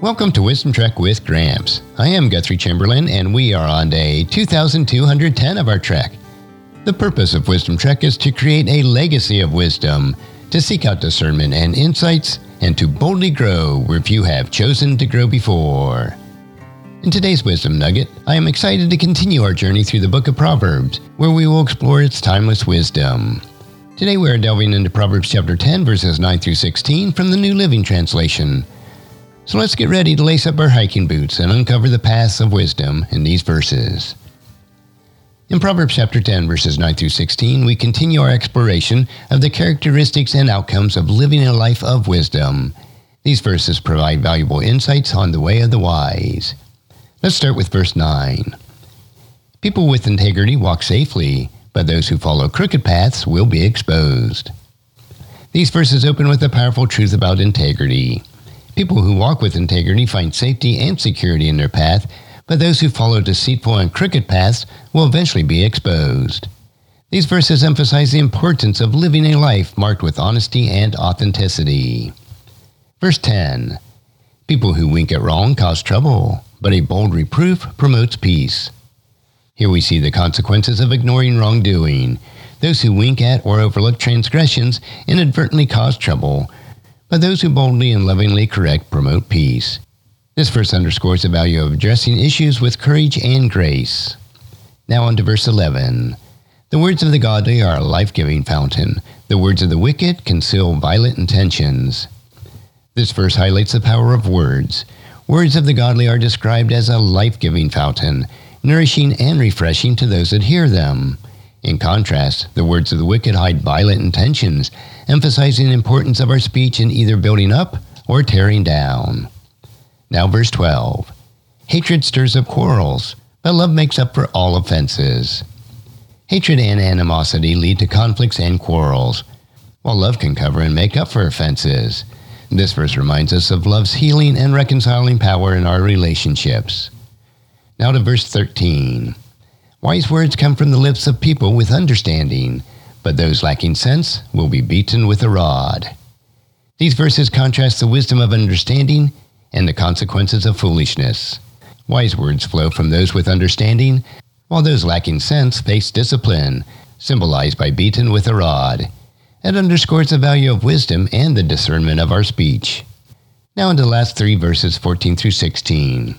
Welcome to Wisdom Trek with Gramps. I am Guthrie Chamberlain, and we are on day 2210 of our trek. The purpose of Wisdom Trek is to create a legacy of wisdom, to seek out discernment and insights, and to boldly grow where few have chosen to grow before. In today's Wisdom Nugget, I am excited to continue our journey through the book of Proverbs, where we will explore its timeless wisdom. Today we are delving into Proverbs chapter 10, verses 9 through 16 from the New Living Translation. So let's get ready to lace up our hiking boots and uncover the paths of wisdom in these verses. In Proverbs chapter 10, verses 9 through 16, we continue our exploration of the characteristics and outcomes of living a life of wisdom. These verses provide valuable insights on the way of the wise. Let's start with verse 9. People with integrity walk safely, but those who follow crooked paths will be exposed. These verses open with a powerful truth about integrity. People who walk with integrity find safety and security in their path but those who follow deceitful and crooked paths will eventually be exposed. These verses emphasize the importance of living a life marked with honesty and authenticity. Verse 10 People who wink at wrong cause trouble, but a bold reproof promotes peace. Here we see the consequences of ignoring wrongdoing. Those who wink at or overlook transgressions inadvertently cause trouble, but those who boldly and lovingly correct promote peace. This verse underscores the value of addressing issues with courage and grace. Now on to verse 11. The words of the godly are a life giving fountain. The words of the wicked conceal violent intentions. This verse highlights the power of words. Words of the godly are described as a life giving fountain, nourishing and refreshing to those that hear them. In contrast, the words of the wicked hide violent intentions, emphasizing the importance of our speech in either building up or tearing down. Now, verse 12 Hatred stirs up quarrels, but love makes up for all offenses. Hatred and animosity lead to conflicts and quarrels, while love can cover and make up for offenses. This verse reminds us of love's healing and reconciling power in our relationships. Now to verse 13. Wise words come from the lips of people with understanding, but those lacking sense will be beaten with a rod. These verses contrast the wisdom of understanding and the consequences of foolishness. Wise words flow from those with understanding, while those lacking sense face discipline, symbolized by beaten with a rod. It underscores the value of wisdom and the discernment of our speech. Now, in the last three verses 14 through 16.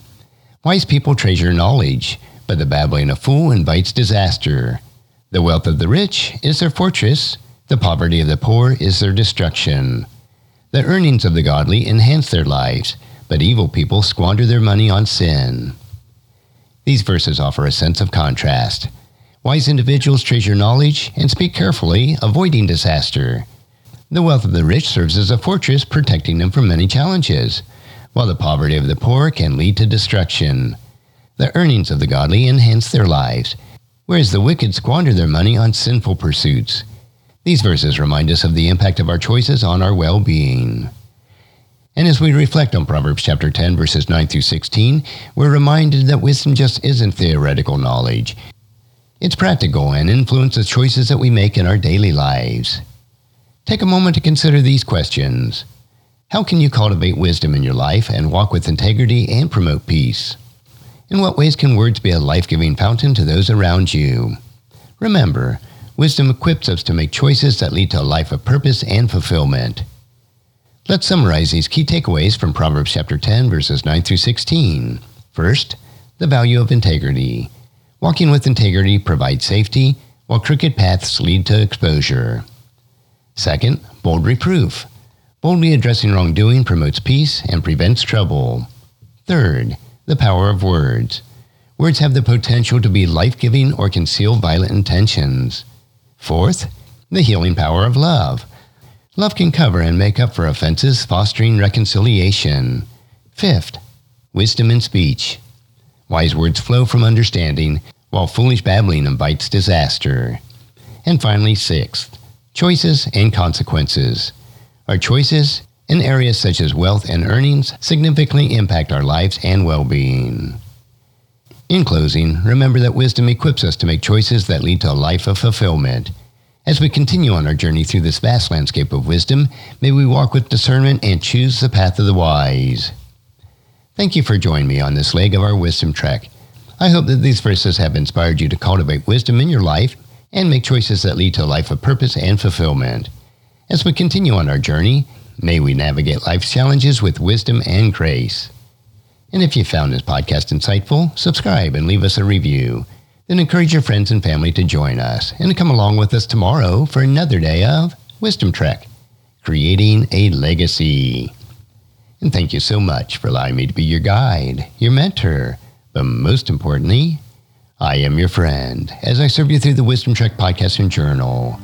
Wise people treasure knowledge, but the babbling of fool invites disaster. The wealth of the rich is their fortress, the poverty of the poor is their destruction. The earnings of the godly enhance their lives, but evil people squander their money on sin. These verses offer a sense of contrast. Wise individuals treasure knowledge and speak carefully, avoiding disaster. The wealth of the rich serves as a fortress, protecting them from many challenges, while the poverty of the poor can lead to destruction. The earnings of the godly enhance their lives, whereas the wicked squander their money on sinful pursuits. These verses remind us of the impact of our choices on our well being. And as we reflect on Proverbs chapter 10, verses 9 through 16, we're reminded that wisdom just isn't theoretical knowledge. It's practical and influences choices that we make in our daily lives. Take a moment to consider these questions. How can you cultivate wisdom in your life and walk with integrity and promote peace? In what ways can words be a life giving fountain to those around you? Remember, wisdom equips us to make choices that lead to a life of purpose and fulfillment. Let's summarize these key takeaways from Proverbs chapter 10, verses 9 through 16. First, the value of integrity. Walking with integrity provides safety, while crooked paths lead to exposure. Second, bold reproof. Boldly addressing wrongdoing promotes peace and prevents trouble. Third, the power of words. Words have the potential to be life giving or conceal violent intentions. Fourth, the healing power of love. Love can cover and make up for offenses, fostering reconciliation. Fifth, wisdom in speech. Wise words flow from understanding, while foolish babbling invites disaster. And finally, sixth, choices and consequences. Our choices in areas such as wealth and earnings significantly impact our lives and well being. In closing, remember that wisdom equips us to make choices that lead to a life of fulfillment. As we continue on our journey through this vast landscape of wisdom, may we walk with discernment and choose the path of the wise. Thank you for joining me on this leg of our wisdom trek. I hope that these verses have inspired you to cultivate wisdom in your life and make choices that lead to a life of purpose and fulfillment. As we continue on our journey, may we navigate life's challenges with wisdom and grace. And if you found this podcast insightful, subscribe and leave us a review. Then encourage your friends and family to join us and come along with us tomorrow for another day of Wisdom Trek, creating a legacy. And thank you so much for allowing me to be your guide, your mentor, but most importantly, I am your friend as I serve you through the Wisdom Trek podcast and journal.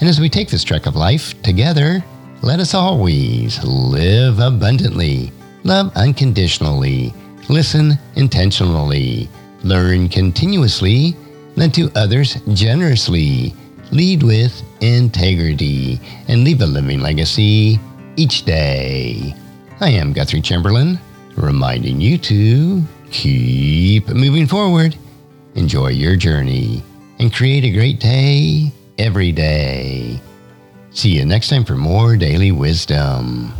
And as we take this trek of life together, let us always live abundantly, love unconditionally, listen intentionally, learn continuously, lend to others generously, lead with integrity, and leave a living legacy each day. I am Guthrie Chamberlain, reminding you to keep moving forward, enjoy your journey, and create a great day every day. See you next time for more daily wisdom.